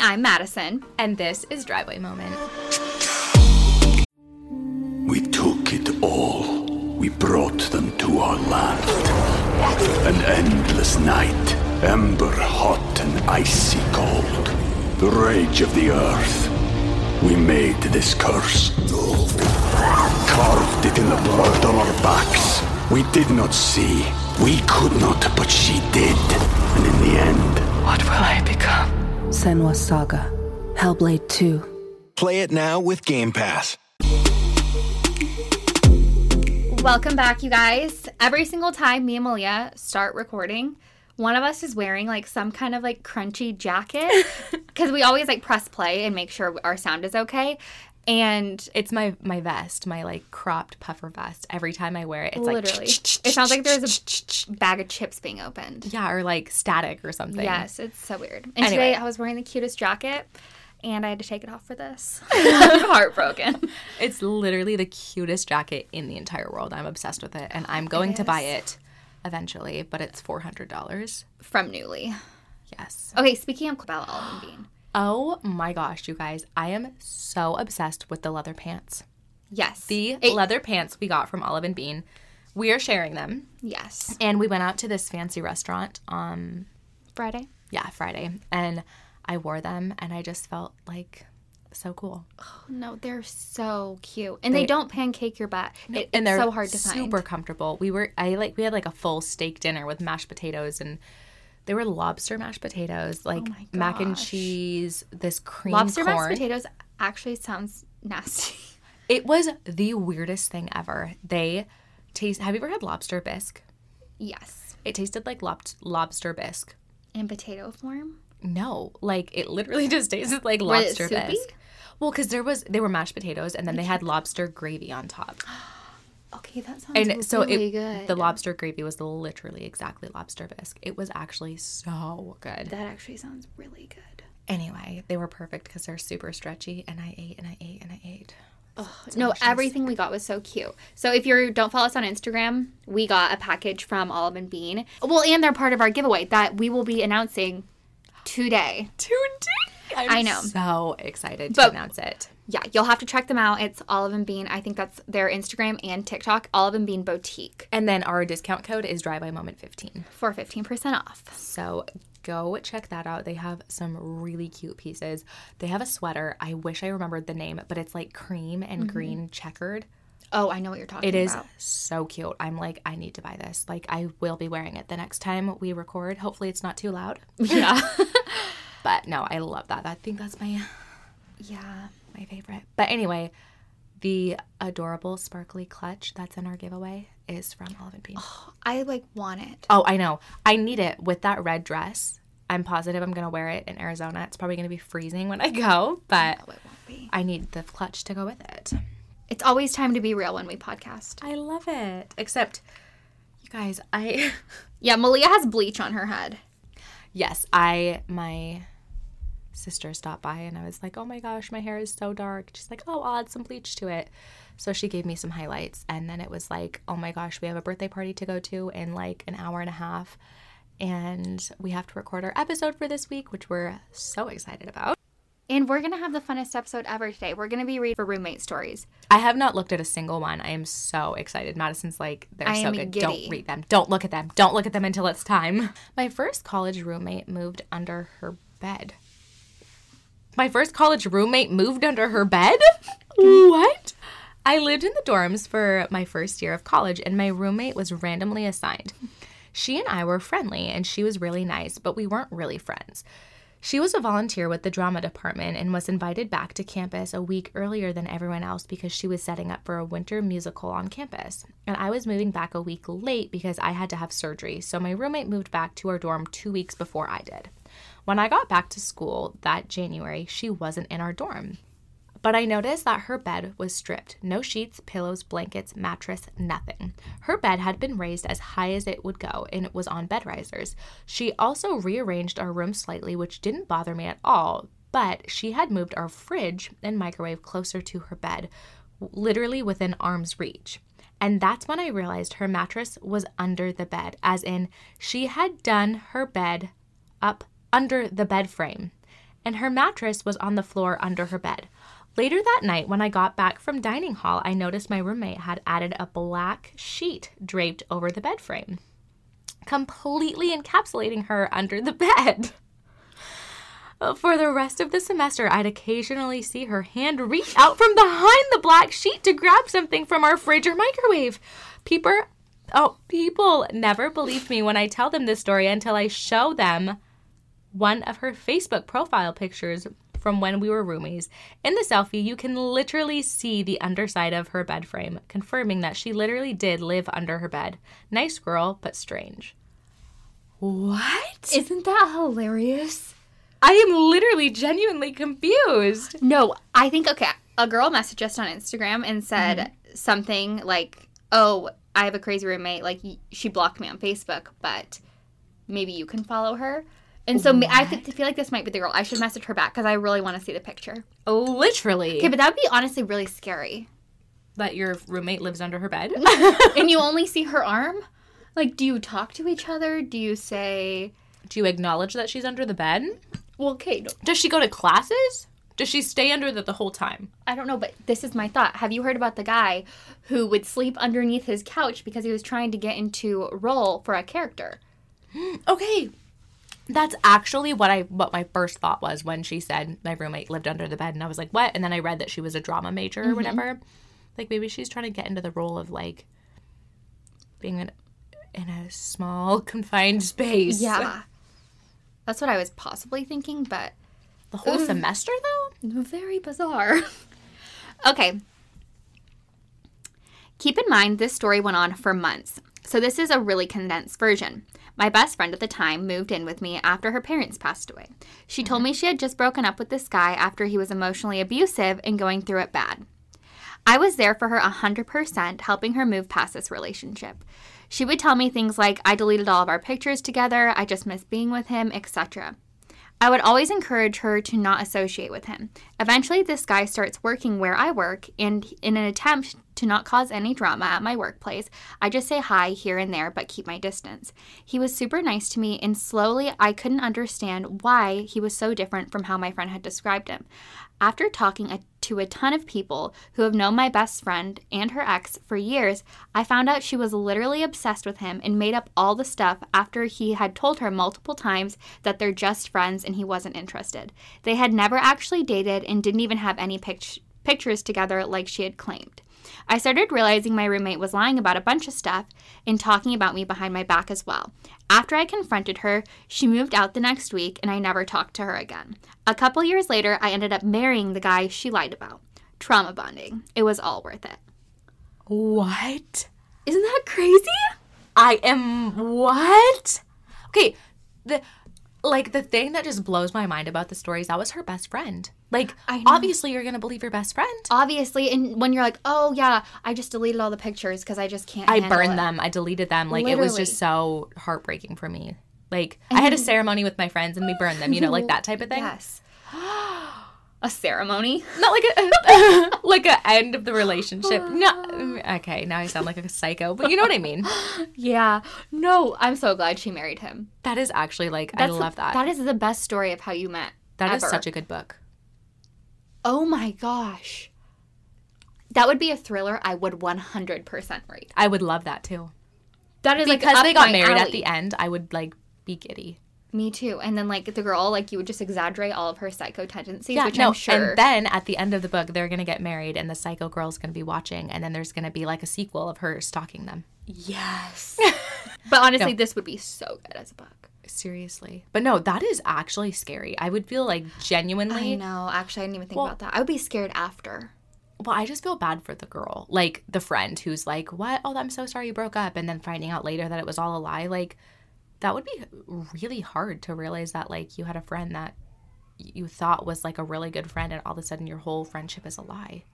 And I'm Madison. And this is Driveway Moment. We took it all. We brought them to our land. An endless night, ember hot and icy cold. The rage of the earth. We made this curse. Carved it in the blood on our backs. We did not see. We could not, but she did. And in the end, What will I become? Senua's Saga. Hellblade 2. Play it now with Game Pass. Welcome back, you guys. Every single time me and Malia start recording, one of us is wearing like some kind of like crunchy jacket because we always like press play and make sure our sound is okay. And It's my my vest, my like cropped puffer vest. Every time I wear it, it's literally, like it sounds like there's a bag of chips being opened. yeah, or like static or something. Yes, it's so weird. And Anyway. today I was wearing the cutest jacket and I had to take it off for this. I'm heartbroken. It's literally the cutest jacket in the entire world. I'm obsessed with it, and I'm going to buy it eventually. But it's four hundred dollars. From Newly. Yes. Okay, speaking of Bella Olive and Bean. Oh my gosh, you guys! I am so obsessed with the leather pants. Yes. The It- leather pants we got from Olive and Bean. We are sharing them, Yes. and we went out to this fancy restaurant. Um, Friday. yeah, Friday, and I wore them, and I just felt like so cool. Oh, no, they're so cute, and they, They- don't pancake your butt. It, and they're so hard to super find. comfortable. We were I like we had like a full steak dinner with mashed potatoes and they were lobster mashed potatoes, oh like Oh mac and cheese, this cream Lobster corn. mashed potatoes actually sounds nasty. It was the weirdest thing ever. They taste. Have you ever had lobster bisque? yes, It tasted like lob- lobster bisque. in potato form. No, like it literally just tasted like lobster bisque. Well, because there was they were mashed potatoes and then they had lobster gravy on top. Okay, that sounds and really so it, good. the lobster gravy was literally exactly lobster bisque. It was actually so good. that actually sounds really good. Anyway, they were perfect because they're super stretchy, and I ate and I ate and I ate. Oh, No, everything we got was so cute. So if you don't follow us on Instagram, we got a package from Olive and Bean. Well, and they're part of our giveaway that we will be announcing today. Today, I'm I know. So excited to But- announce it. Yeah, you'll have to check them out. It's Olive and Bean. I think that's their Instagram and TikTok, Olive and Bean Boutique, And then our discount code is Driveway Moment 15. for 15% off. So go check that out. They have some really cute pieces. They have a sweater. I wish I remembered the name, but it's like cream and mm-hmm. green checkered. Oh, I know what you're talking about. It is about. so cute. I'm like, I need to buy this. Like, I will be wearing it the next time we record. Hopefully, it's not too loud. Yeah. But no, I love that. I think that's my yeah. My favorite. But anyway, the adorable sparkly clutch that's in our giveaway is from Olive and Bean. Oh, I like want it. Oh, I know. I need it with that red dress. I'm positive I'm gonna wear it in Arizona. It's probably gonna be freezing when I go, but Oh, it won't be. I need the clutch to go with it. It's always time to be real when we podcast. I love it. Except, you guys, I Yeah, Malia has bleach on her head. yes, I my sister stopped by and I was like, oh my gosh, my hair is so dark. She's like, oh, I'll add some bleach to it. So she gave me some highlights, and then it was like, oh my gosh, we have a birthday party to go to in like an hour and a half, and we have to record our episode for this week, which we're so excited about. And we're going to have the funnest episode ever today. We're going to be reading for roommate stories. I have not looked at a single one. I am so excited. Madison's like, they're I so am good. giddy. Don't read them. Don't look at them. Don't look at them until it's time. My first college roommate moved under her bed. My first college roommate moved under her bed? what? I lived in the dorms for my first year of college, and my roommate was randomly assigned. She and I were friendly, and she was really nice, but we weren't really friends. She was a volunteer with the drama department and was invited back to campus a week earlier than everyone else because she was setting up for a winter musical on campus. And I was moving back a week late because I had to have surgery, so my roommate moved back to our dorm two weeks before I did. When I got back to school that January, she wasn't in our dorm. But I noticed that her bed was stripped no sheets, pillows, blankets, mattress, nothing. Her bed had been raised as high as it would go, and it was on bed risers. She also rearranged our room slightly, which didn't bother me at all, but she had moved our fridge and microwave closer to her bed, literally within arm's reach. And that's when I realized her mattress was under the bed, as in, she had done her bed up under the bed frame. and her mattress was on the floor under her bed. Later that night, when I got back from dining hall, I noticed my roommate had added a black sheet draped over the bed frame, completely encapsulating her under the bed. For the rest of the semester, I'd occasionally see her hand reach out from behind the black sheet to grab something from our fridge or microwave. People, oh, people never believe me when I tell them this story until I show them one of her Facebook profile pictures from when we were roomies. In the selfie, you can literally see the underside of her bed frame, confirming that she literally did live under her bed. Nice girl, but strange. What? Isn't that hilarious? I am literally genuinely confused. No, I think okay. A girl messaged us on Instagram and said Mm-hmm. something like, "Oh, I have a crazy roommate. Like she blocked me on Facebook, but maybe you can follow her." And so ma- I feel like this might be the girl. I should message her back because I really want to see the picture. Oh, literally. Okay, but that would be honestly really scary. that your roommate lives under her bed? and you only see her arm. Like, do you talk to each other? Do you say, Do you acknowledge that she's under the bed? "Well, okay, no, Does she go to classes? Does she stay under the, the whole time? I don't know, but this is my thought. Have you heard about the guy who would sleep underneath his couch because he was trying to get into a role for a character? Okay. That's actually what I what my first thought was when she said my roommate lived under the bed and I was like, "What?" And then I read that she was a drama major or mm-hmm. whatever. Like maybe she's trying to get into the role of like being in, in a small confined space. Yeah. That's what I was possibly thinking, but The whole semester though? very bizarre. okay. Keep in mind, this story went on for months, so this is a really condensed version. My best friend at the time moved in with me after her parents passed away. She told mm-hmm. me she had just broken up with this guy after he was emotionally abusive and going through it bad. I was there for her 100%, helping her move past this relationship. She would tell me things like, I deleted all of our pictures together, I just miss being with him, etc. I would always encourage her to not associate with him. Eventually, this guy starts working where I work, and in an attempt to not cause any drama at my workplace, I just say hi here and there but keep my distance. He was super nice to me, and slowly I couldn't understand why he was so different from how my friend had described him. After talking a, to a ton of people who have known my best friend and her ex for years, I found out she was literally obsessed with him and made up all the stuff after he had told her multiple times that they're just friends and he wasn't interested. They had never actually dated and didn't even have any pict- pictures together like she had claimed. I started realizing my roommate was lying about a bunch of stuff and talking about me behind my back as well. After I confronted her, she moved out the next week and I never talked to her again. A couple years later, I ended up marrying the guy she lied about. Trauma bonding. It was all worth it. What? Isn't that crazy? I am what? Okay, the like the thing that just blows my mind about the stories that was her best friend. Like obviously you're gonna believe your best friend. Obviously, and when you're like, oh yeah, I just deleted all the pictures because I just can't. I burned it." them. I deleted them. Like it was just so heartbreaking for me. Like I had a ceremony with my friends and we burned them. You know, like that type of thing. Yes. a ceremony. Not like a like a end of the relationship. No. Okay, now I sound like a psycho, but you know what I mean. Yeah. No, I'm so glad she married him. That is actually like I That's love that. That is the best story of how you met. that is ever. such a good book. Oh my gosh. That would be a thriller I would 100% read. I would love that too. That is like Because up they got married at the end, I would like be giddy. Me too. And then like the girl, like you would just exaggerate all of her psycho tendencies, Yeah, which no, I'm sure. and then at the end of the book, they're gonna get married, and the psycho girl's gonna be watching, and then there's gonna be like a sequel of her stalking them. yes. but honestly, this would be so good as a book. Seriously, but no, that is actually scary. I would feel like genuinely. I know. Actually, I didn't even think Well- about that. I would be scared after. Well, I just feel bad for the girl, like the friend who's like, "What? Oh, I'm so sorry you broke up," and then finding out later that it was all a lie. Like, that would be really hard to realize that like you had a friend that you thought was like a really good friend, and all of a sudden your whole friendship is a lie.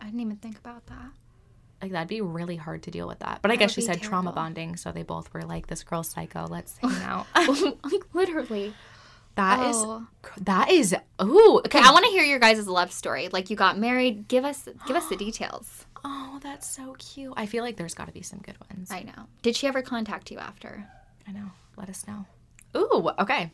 I didn't even think about that. Like that'd be really hard to deal with that. But I guess she said trauma bonding, so they both were like, "This girl's psycho. Let's hang out." like literally. That is Oh. that is ooh Okay, I want to hear your guys' love story. Like you got married. Give us give us the details. Oh, that's so cute. I feel like there's got to be some good ones. I know. Did she ever contact you after? I know. Let us know. Ooh, okay.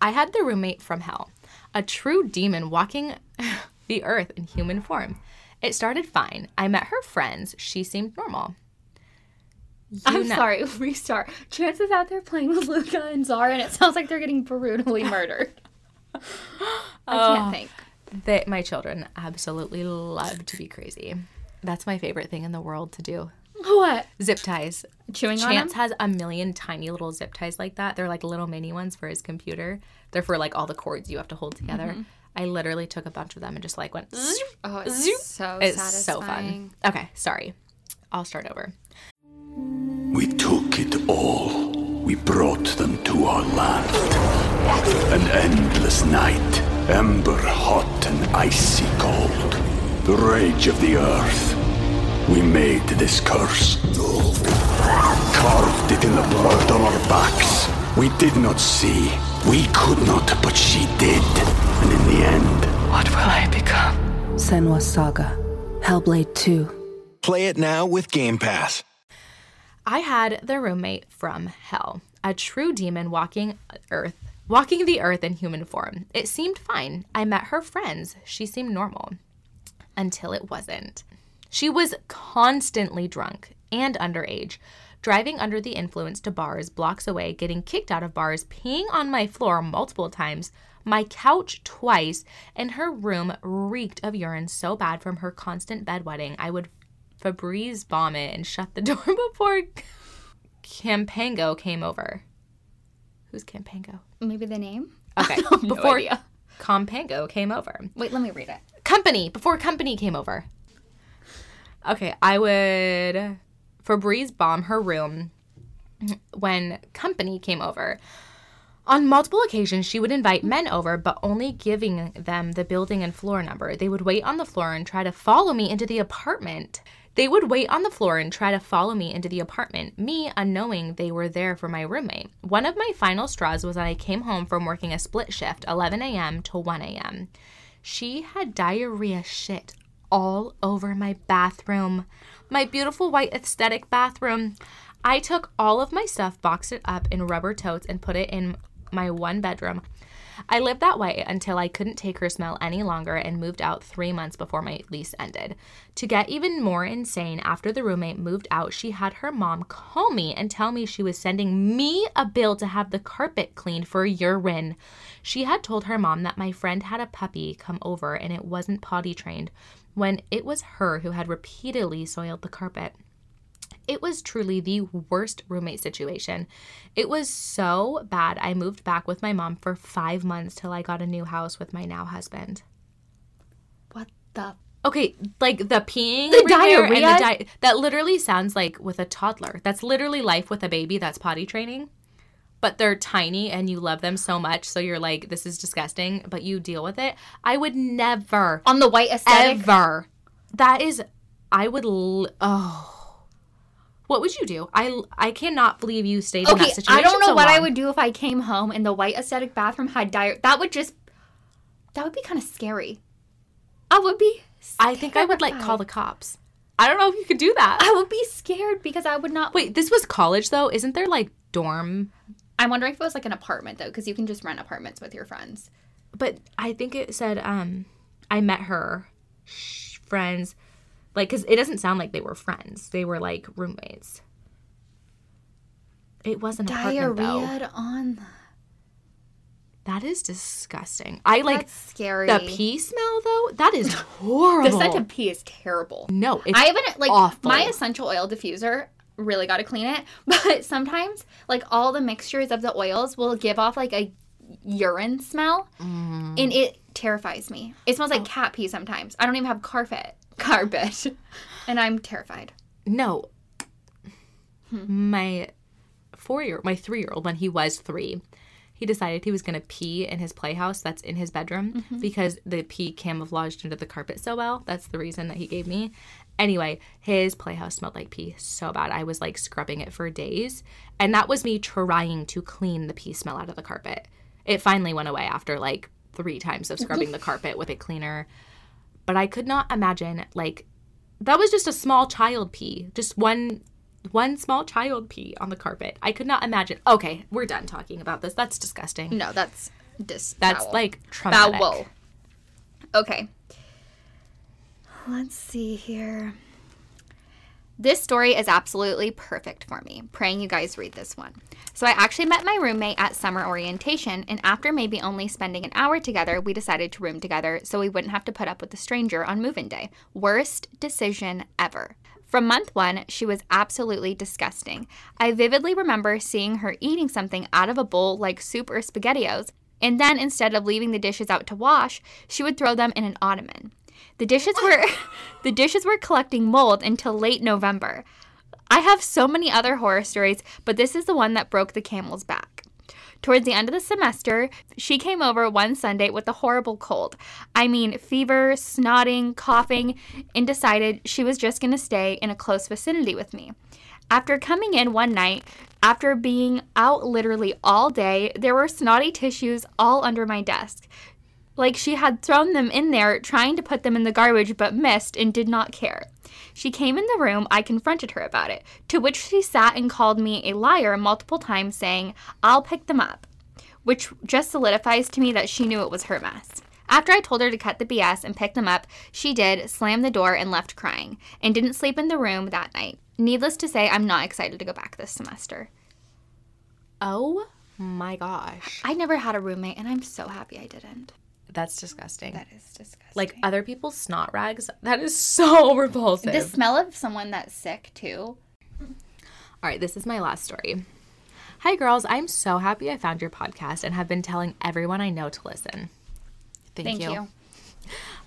I had the roommate from hell, a true demon walking the earth in human form. It started fine. I met her friends. She seemed normal. You I'm know- sorry, restart. Chance is out there playing with Luca and Zara, and it sounds like they're getting brutally murdered. I can't oh, think. that my children absolutely love to be crazy. That's my favorite thing in the world to do. What? Zip ties. Chewing on Chance has a million tiny little zip ties like that. They're like little mini ones for his computer. They're for like all the cords you have to hold together. Mm-hmm. I literally took a bunch of them and just like went. Oh, it's Zoop. so It's satisfying. so fun. Okay, sorry. I'll start over. We took it all. We brought them to our land. An endless night, ember hot and icy cold. The rage of the earth. We made this curse. Carved it in the blood on our backs. We did not see. We could not, but she did. Senua's Saga. Hellblade 2. Play it now with Game Pass. I had the roommate from hell, a true demon walking earth, walking the earth in human form. It seemed fine. I met her friends. She seemed normal until it wasn't. She was constantly drunk and underage, driving under the influence to bars blocks away, getting kicked out of bars, peeing on my floor multiple times, my couch twice, and her room reeked of urine so bad from her constant bedwetting. I would Febreze vomit and shut the door before Campango came over. Who's Campango? Maybe the name? Okay, No before idea. Campango came over. Wait, let me read it. Company, before company came over. Okay, I would Febreze bomb her room when company came over. On multiple occasions, she would invite men over, but only giving them the building and floor number. They would wait on the floor and try to follow me into the apartment. They would wait on the floor and try to follow me into the apartment, me unknowing they were there for my roommate. One of my final straws was that I came home from working a split shift, 11 a.m. to 1 a.m. She had diarrhea shit all over my bathroom, my beautiful white aesthetic bathroom. I took all of my stuff, boxed it up in rubber totes, and put it in my one bedroom. I lived that way until I couldn't take her smell any longer and moved out three months before my lease ended. To get even more insane, after the roommate moved out, she had her mom call me and tell me she was sending me a bill to have the carpet cleaned for urine. She had told her mom that my friend had a puppy come over and it wasn't potty trained, when it was her who had repeatedly soiled the carpet. It was truly the worst roommate situation. It was so bad. I moved back with my mom for five months till I got a new house with my now husband. What the? Okay, like the peeing, The and the diarrhea? di- that literally sounds like with a toddler. That's literally life with a baby that's potty training. But they're tiny and you love them so much, so you're like, this is disgusting, but you deal with it. I would never, On the white aesthetic? ever. That is, I would. L- oh, what would you do? I I cannot believe you stayed in that situation. I don't know so what I would do if I came home and the white aesthetic bathroom had diarrhea. That would just, that would be kind of scary. I would be. I think I would like call the cops. I don't know if you could do that. I would be scared because I would not. Wait, this was college though. Isn't there like dorm I'm wondering if it was like an apartment though, because you can just rent apartments with your friends. but I think it said um I met her friends like cuz it doesn't sound like they were friends. They were like roommates. It wasn't apartment though. Diarrhea on. That is disgusting. I like That's scary. the pee smell though. That is horrible. The scent of pee is terrible. no, it's I haven't like awful. my essential oil diffuser. Really got to clean it, but sometimes like all the mixtures of the oils will give off like a urine smell, Mm. and it terrifies me. It smells like Oh. cat pee sometimes. I don't even have carpet, carpet, and I'm terrified. No. Hmm. My four year my three year old, when he was three, he decided he was gonna pee in his playhouse that's in his bedroom Mm-hmm. because the pee camouflaged into the carpet so well. That's the reason that he gave me. Anyway, his playhouse smelled like pee so bad. I was like scrubbing it for days. And that was me trying to clean the pee smell out of the carpet. It finally went away after like three times of scrubbing the carpet with a cleaner. But I could not imagine like that was just a small child pee just one one small child pee on the carpet i could not imagine okay we're done talking about this that's disgusting No, that's Dis- That's bowel. like traumatic. bowel. Okay. Let's see here. This story is absolutely perfect for me. Praying you guys read this one. So, I actually met my roommate at summer orientation, and after maybe only spending an hour together, we decided to room together so we wouldn't have to put up with a stranger on move in day. Worst decision ever. From month one, she was absolutely disgusting. I vividly remember seeing her eating something out of a bowl like soup or SpaghettiOs, and then instead of leaving the dishes out to wash, she would throw them in an ottoman. The dishes were the dishes were collecting mold until late November. I have so many other horror stories, but this is the one that broke the camel's back. Towards the end of the semester, she came over one Sunday with a horrible cold. I mean, fever, snotting, coughing, and decided she was just going to stay in a close vicinity with me. After coming in one night, after being out literally all day, there were snotty tissues all under my desk. Like she had thrown them in there, trying to put them in the garbage, but missed and did not care. She came in the room, I confronted her about it, to which she sat and called me a liar multiple times, saying, I'll pick them up, which just solidifies to me that she knew it was her mess. After I told her to cut the BS and pick them up, she did, slammed the door, and left crying, and didn't sleep in the room that night. Needless to say, I'm not excited to go back this semester. Oh my gosh. I never had a roommate, and I'm so happy I didn't. That's disgusting. That is disgusting. like other people's snot rags, that is so repulsive. the smell of someone that's sick too. All right, this is my last story. Hi, girls. I'm so happy I found your podcast and have been telling everyone I know to listen. Thank, Thank you.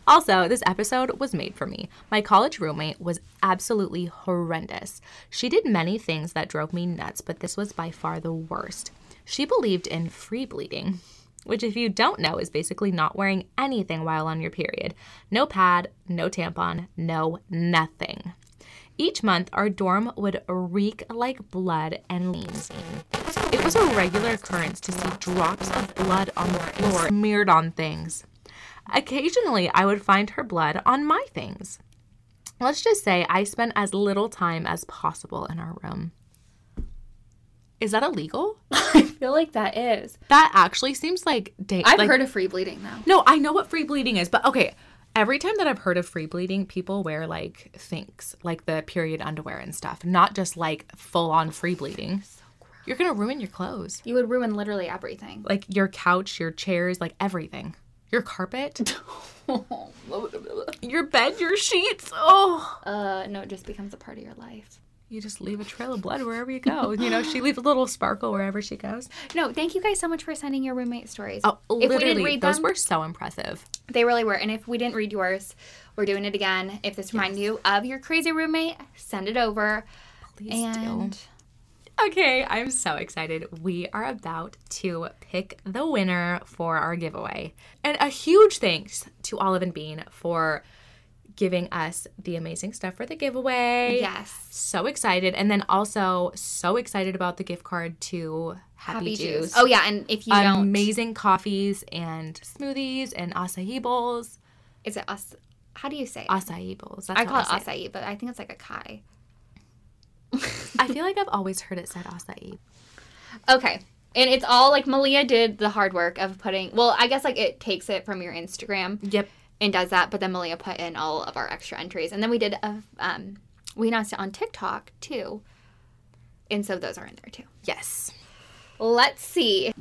Also, this episode was made for me. My college roommate was absolutely horrendous. She did many things that drove me nuts, but this was by far the worst. She believed in free bleeding, which, if you don't know, is basically not wearing anything while on your period. No pad, no tampon, no nothing. Each month, our dorm would reek like blood and leans. It was a regular occurrence to see drops of blood on the floor smeared on things. Occasionally, I would find her blood on my things. Let's just say I spent as little time as possible in our room. Is that illegal? I feel like that is. That actually seems like da- I've like- heard of free bleeding though. No, I know what free bleeding is, but okay. Every time that I've heard of free bleeding, people wear like things, like the period underwear and stuff, not just like full on free bleeding. So You're gonna ruin your clothes, You would ruin literally everything. like your couch, your chairs, like everything. Your carpet, your bed, your sheets. Oh, Uh, no, it just becomes a part of your life. You just leave a trail of blood wherever you go. You know, she leaves a little sparkle wherever she goes. No, thank you guys so much for sending your roommate stories. Oh, if literally, we didn't read those them, were so impressive. they really were. And if we didn't read yours, we're doing it again. If this reminded you of your crazy roommate, send it over. Please and do. Okay, I'm so excited. We are about to pick the winner for our giveaway. And a huge thanks to Olive and Bean for giving us the amazing stuff for the giveaway. yes, So excited. And then also so excited about the gift card to Happy, Juice. Oh yeah, and if you don't, Amazing coffees and smoothies and acai bowls. is it us? How do you say it? Acai bowls. That's I call it say acai, but I think it's like a kai. I feel like I've always heard it said acai. Okay. And it's all like Malia did the hard work of putting. Well, I guess like it takes it from your Instagram Yep. And does that, but then Malia put in all of our extra entries, and then we did a um we announced it on TikTok too, and so those are in there too. Yes. Let's see.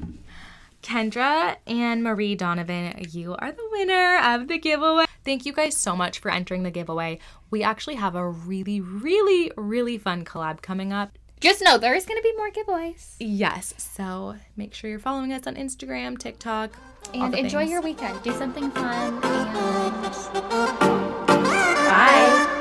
Kendra and Marie Donovan, you are the winner of the giveaway. Thank you guys so much for entering the giveaway. We actually have a really, really, really fun collab coming up. Just know there's gonna be more giveaways, Yes, so make sure you're following us on Instagram, TikTok, and enjoy things. your weekend. Do something fun, and Bye.